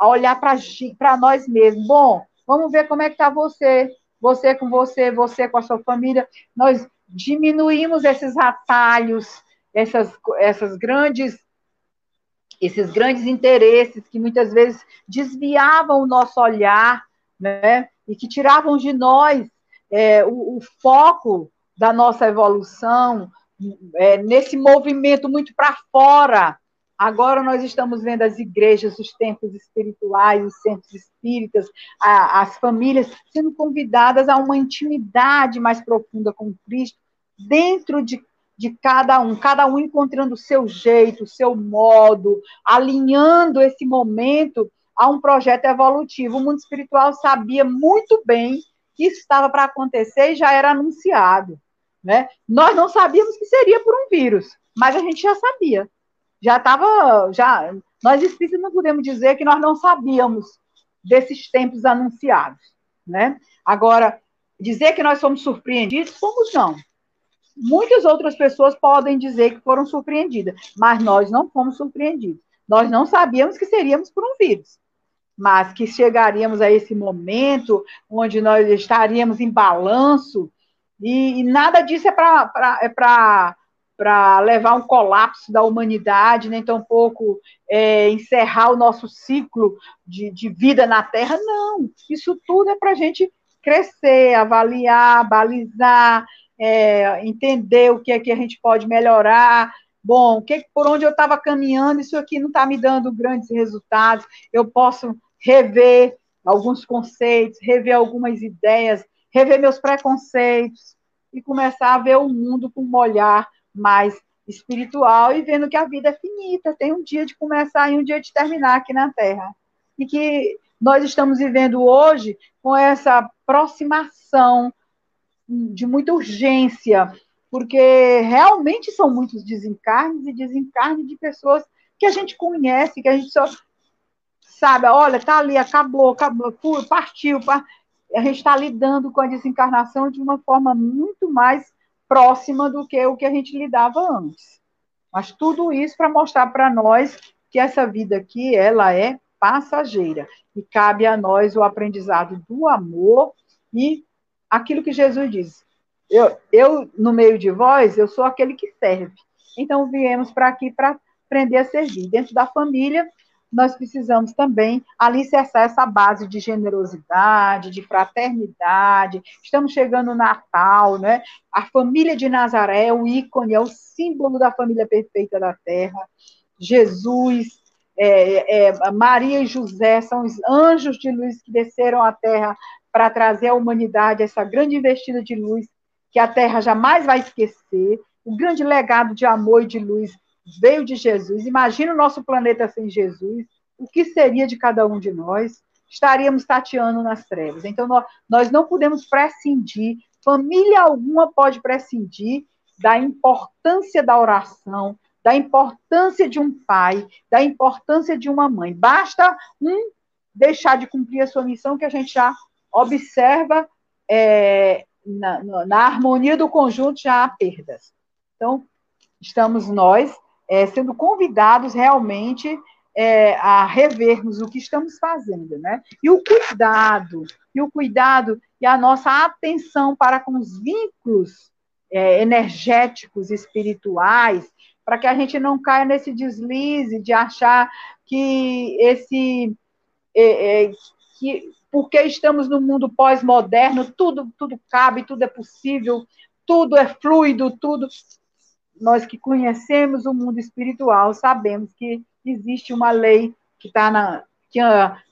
olhar para nós mesmos. Bom, vamos ver como é que está você, você com você, você com a sua família. Nós diminuímos esses atalhos, essas, essas grandes esses grandes interesses que muitas vezes desviavam o nosso olhar, né, e que tiravam de nós é, o, o, foco da nossa evolução, é, nesse movimento muito para fora. Agora nós estamos vendo as igrejas, os templos espirituais, os centros espíritas, a, as famílias sendo convidadas a uma intimidade mais profunda com Cristo, dentro de de cada um, cada um encontrando o seu jeito, o seu modo, alinhando esse momento a um projeto evolutivo. O mundo espiritual sabia muito bem que isso estava para acontecer e já era anunciado. Né? Nós não sabíamos que seria por um vírus, mas a gente já sabia. Já estava. Já, nós espíritos não podemos dizer que nós não sabíamos desses tempos anunciados. Né? Agora, dizer que nós somos surpreendidos, fomos não. Muitas outras pessoas podem dizer que foram surpreendidas, mas nós não fomos surpreendidos. Nós não sabíamos que seríamos por um vírus, mas que chegaríamos a esse momento onde nós estaríamos em balanço, e, e nada disso é para é para levar um colapso da humanidade, nem tampouco é, encerrar o nosso ciclo de, de vida na Terra, não. Isso tudo é para a gente crescer, avaliar, balizar, é, entender o que é que a gente pode melhorar. Bom, que, por onde eu estava caminhando, isso aqui não está me dando grandes resultados. Eu posso rever alguns conceitos, rever algumas ideias, rever meus preconceitos e começar a ver o mundo com um olhar mais espiritual e vendo que a vida é finita, tem um dia de começar e um dia de terminar aqui na Terra. E que nós estamos vivendo hoje com essa aproximação de muita urgência, porque realmente são muitos desencarnes e desencarnes de pessoas que a gente conhece, que a gente só sabe, olha, tá ali, acabou, acabou, partiu, a gente está lidando com a desencarnação de uma forma muito mais próxima do que o que a gente lidava antes. Mas tudo isso para mostrar para nós que essa vida aqui, ela é passageira, e cabe a nós o aprendizado do amor e aquilo que Jesus diz. Eu, eu, no meio de vós, eu sou aquele que serve. Então, viemos para aqui para aprender a servir. Dentro da família, nós precisamos também alicerçar essa base de generosidade, de fraternidade. Estamos chegando no Natal, né? A família de Nazaré é o ícone, é o símbolo da família perfeita da Terra. Jesus, é, é, Maria e José são os anjos de luz que desceram à Terra para trazer à humanidade essa grande investida de luz que a Terra jamais vai esquecer. O grande legado de amor e de luz veio de Jesus. Imagina o nosso planeta sem Jesus. O que seria de cada um de nós? Estaríamos tateando nas trevas. Então, nós, não podemos prescindir, família alguma pode prescindir da importância da oração, da importância de um pai, da importância de uma mãe. Basta um deixar de cumprir a sua missão que a gente já observa é, na, na, harmonia do conjunto já há perdas. Então, estamos nós é, sendo convidados realmente é, a revermos o que estamos fazendo, né? E o cuidado, e o cuidado e a nossa atenção para com os vínculos é, energéticos, espirituais, para que a gente não caia nesse deslize de achar que esse é, é, que porque estamos no mundo pós-moderno, tudo tudo cabe, tudo é possível, tudo é fluido, tudo nós que conhecemos o mundo espiritual sabemos que existe uma lei que está na que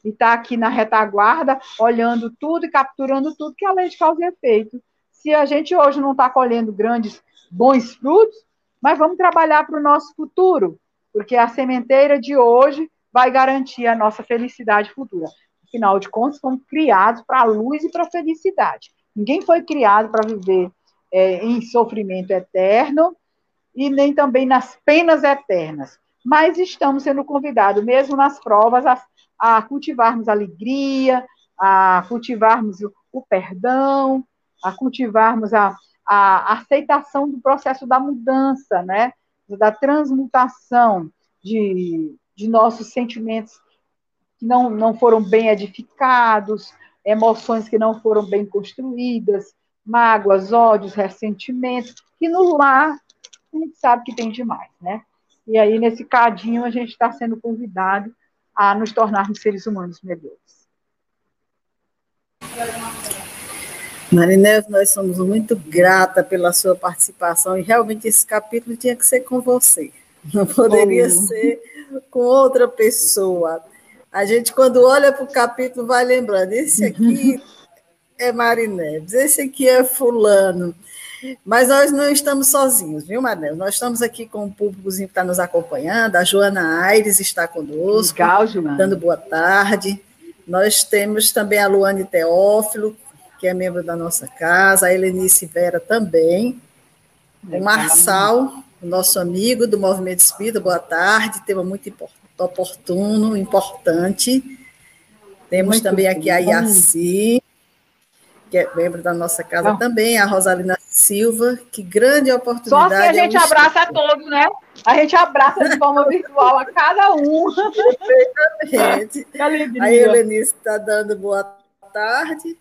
está aqui na retaguarda, olhando tudo e capturando tudo, que é a lei de causa e efeito. Se a gente hoje não está colhendo grandes, bons frutos, mas vamos trabalhar para o nosso futuro, porque a sementeira de hoje vai garantir a nossa felicidade futura. Afinal de contas, fomos criados para a luz e para a felicidade. Ninguém foi criado para viver é, em sofrimento eterno e nem também nas penas eternas mas estamos sendo convidados, mesmo nas provas, a, a cultivarmos alegria, a cultivarmos o, o perdão, a cultivarmos a, a, aceitação do processo da mudança, né? da transmutação de, de nossos sentimentos que não, não foram bem edificados, emoções que não foram bem construídas, mágoas, ódios, ressentimentos, que no lar a gente sabe que tem demais, né? E aí, nesse cadinho, a gente está sendo convidado a nos tornarmos seres humanos melhores. Marineve, nós somos muito grata pela sua participação e realmente esse capítulo tinha que ser com você. Não poderia oh. ser com outra pessoa. A gente, quando olha para o capítulo, vai lembrando: esse aqui é Marineves, esse aqui é Fulano. Mas nós não estamos sozinhos, viu, Marinês? Nós estamos aqui com o públicozinho que está nos acompanhando. A Joana Aires está conosco, Legal, Joana. dando boa tarde. Nós temos também a Luane Teófilo, que é membro da nossa casa, a Helenice Vera também. Legal. O Marçal, nosso amigo do Movimento Espírita, boa tarde, tema muito oportuno, importante. Temos muito também aqui a Yaci, que é membro da nossa casa também, a Rosalina Silva, que grande oportunidade. Só que a gente é abraça a todos, né? A gente abraça de forma virtual a cada um. Perfeitamente. a Helenice está dando boa tarde.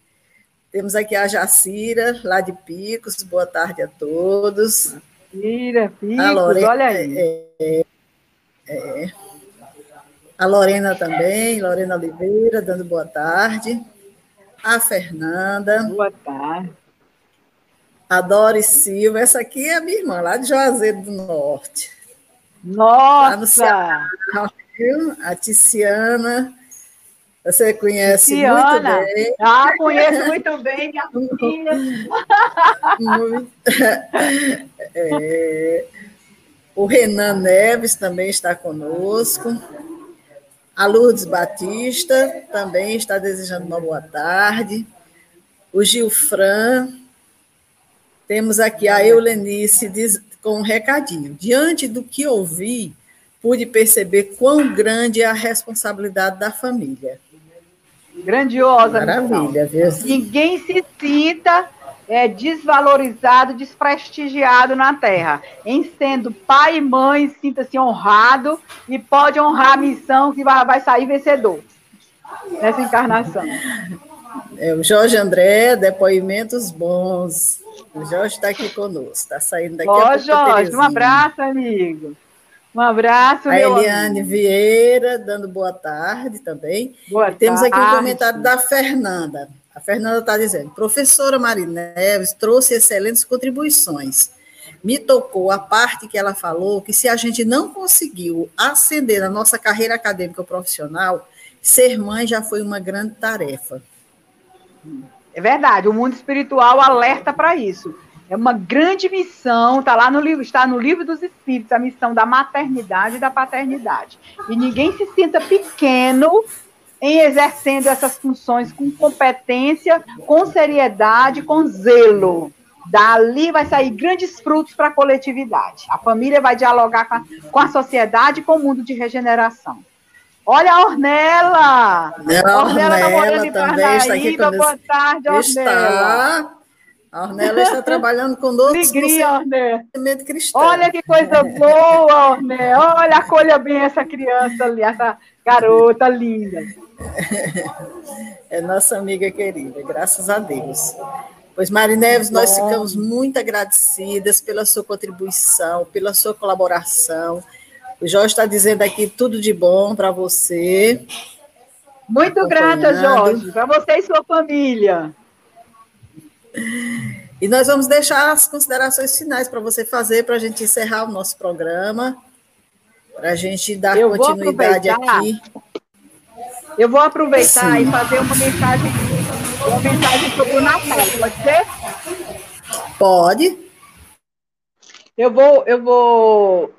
Temos aqui a Jacira, lá de Picos, boa tarde a todos. Jacira, Picos, a Lorena, olha aí. É, é. A Lorena também, Lorena Oliveira, dando boa tarde a Fernanda. Boa tarde. A Doris Silva, essa aqui é a minha irmã, lá de Juazeiro do Norte. Nossa! Ceará, a Tiziana, você conhece Tiziana. muito bem. Ah, conheço muito bem, minha filha. é, o Renan Neves também está conosco. A Lourdes Batista também está desejando uma boa tarde. O Gilfran. Temos aqui a Eulenice diz, com um recadinho. Diante do que ouvi, pude perceber quão grande é a responsabilidade da família. Grandiosa, Maravilha, viu? Ninguém se sinta é, desvalorizado, desprestigiado na terra. Em sendo pai e mãe, sinta-se honrado e pode honrar a missão que vai, vai sair vencedor nessa encarnação. É, o Jorge André, depoimentos bons. O Jorge está aqui conosco, está saindo daqui Ó, a pouco. Jorge, um abraço, amigo. Um abraço, A Eliane amigo. Vieira, dando boa tarde também. Boa e temos tarde. aqui um comentário da Fernanda. A Fernanda está dizendo: professora Marineves trouxe excelentes contribuições. Me tocou a parte que ela falou que se a gente não conseguiu ascender na nossa carreira acadêmica ou profissional, ser mãe já foi uma grande tarefa. É verdade, o mundo espiritual alerta para isso. É uma grande missão, está lá no livro, está no livro dos Espíritos, a missão da maternidade e da paternidade. E ninguém se sinta pequeno em exercendo essas funções com competência, com seriedade, com zelo. Dali vai sair grandes frutos para a coletividade. A família vai dialogar com a, com a sociedade e com o mundo de regeneração. Olha a Ornella! Ornella, Ornella, Ornella também está aqui Boa tarde, Ornella. Está A Ornella está trabalhando conosco. Alegria, Orné. Olha que coisa boa, Orné. Olha, acolha bem essa criança ali, essa garota linda. É nossa amiga querida, graças a Deus. Pois, Mari Neves, nós ficamos muito agradecidas pela sua contribuição, pela sua colaboração. O Jorge está dizendo aqui tudo de bom para você. Muito grata, Jorge, para você e sua família. E nós vamos deixar as considerações finais para você fazer, para a gente encerrar o nosso programa, para a gente dar Eu continuidade aqui. Eu vou aproveitar Sim. e fazer uma mensagem, uma mensagem sobre o Natal, pode ser? Pode. Eu vou, eu vou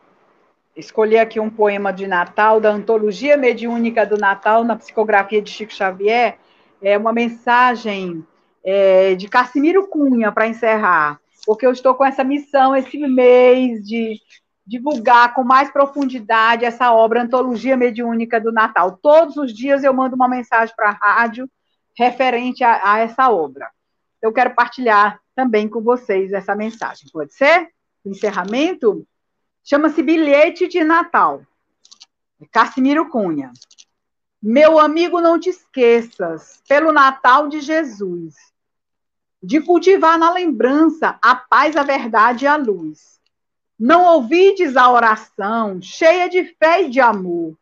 escolher aqui um poema de Natal, da Antologia Mediúnica do Natal, na psicografia de Chico Xavier. É uma mensagem é, de Cassimiro Cunha, para encerrar, porque eu estou com essa missão esse mês de divulgar com mais profundidade essa obra Antologia Mediúnica do Natal. Todos os dias eu mando uma mensagem para a rádio referente a, a, essa obra. Eu quero partilhar também com vocês essa mensagem. Pode ser? Encerramento chama-se Bilhete de Natal. Cassimiro Cunha. Meu amigo, não te esqueças, pelo Natal de Jesus, de cultivar na lembrança a paz, a verdade e a luz. Não ouvides a oração cheia de fé e de amor,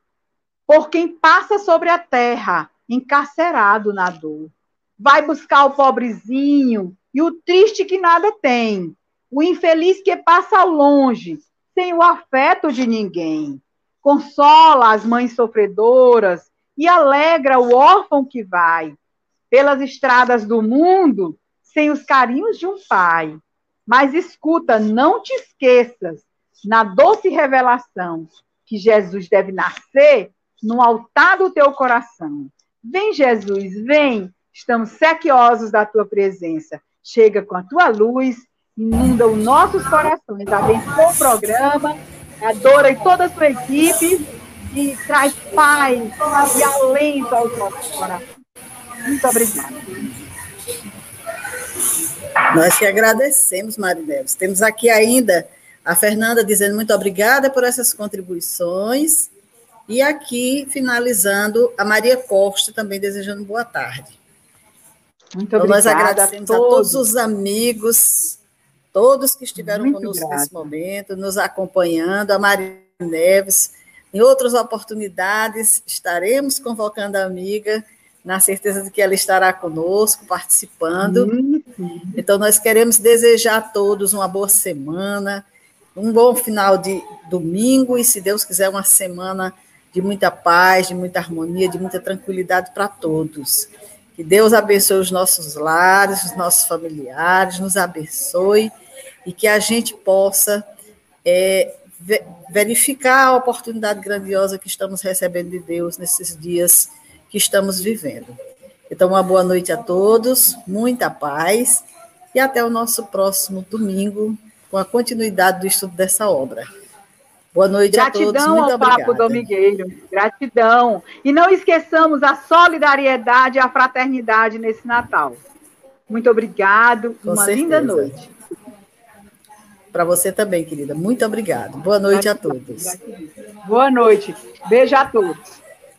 por quem passa sobre a terra, encarcerado na dor. Vai buscar o pobrezinho e o triste que nada tem, o infeliz que passa longe, sem o afeto de ninguém. Consola as mães sofredoras e alegra o órfão que vai pelas estradas do mundo sem os carinhos de um pai. Mas escuta, não te esqueças, na doce revelação, que Jesus deve nascer no altar do teu coração. Vem, Jesus, vem, estamos sequiosos da tua presença. Chega com a tua luz, inunda os nossos corações. Abençoa o programa, a Dora e toda a sua equipe, e traz paz e alento aos nossos corações. Muito obrigada. Nós que agradecemos, Marineves. Temos aqui ainda a Fernanda dizendo muito obrigada por essas contribuições. E aqui, finalizando, a Maria Costa também desejando boa tarde. Muito então, obrigada. Nós agradecemos a todos. a todos. os amigos, todos que estiveram muito conosco grata. nesse momento, nos acompanhando, a Maria Neves. Em outras oportunidades, estaremos convocando a amiga na certeza de que ela estará conosco, participando. Uhum. Então, nós queremos desejar a todos uma boa semana, um bom final de domingo e, se Deus quiser, uma semana de muita paz, de muita harmonia, de muita tranquilidade para todos. Que Deus abençoe os nossos lares, os nossos familiares, nos abençoe e que a gente possa é, verificar a oportunidade grandiosa que estamos recebendo de Deus nesses dias que estamos vivendo. Então, uma boa noite a todos, muita paz e até o nosso próximo domingo com a continuidade do estudo dessa obra. Boa noite Gratidão a todos. Muito ao obrigada. Papo Domigueiro. Gratidão. E não esqueçamos a solidariedade e a fraternidade nesse Natal. Muito obrigado. Com Uma certeza. linda noite. Para você também, querida. Muito obrigada. Boa noite a todos. Boa noite. Beijo a todos.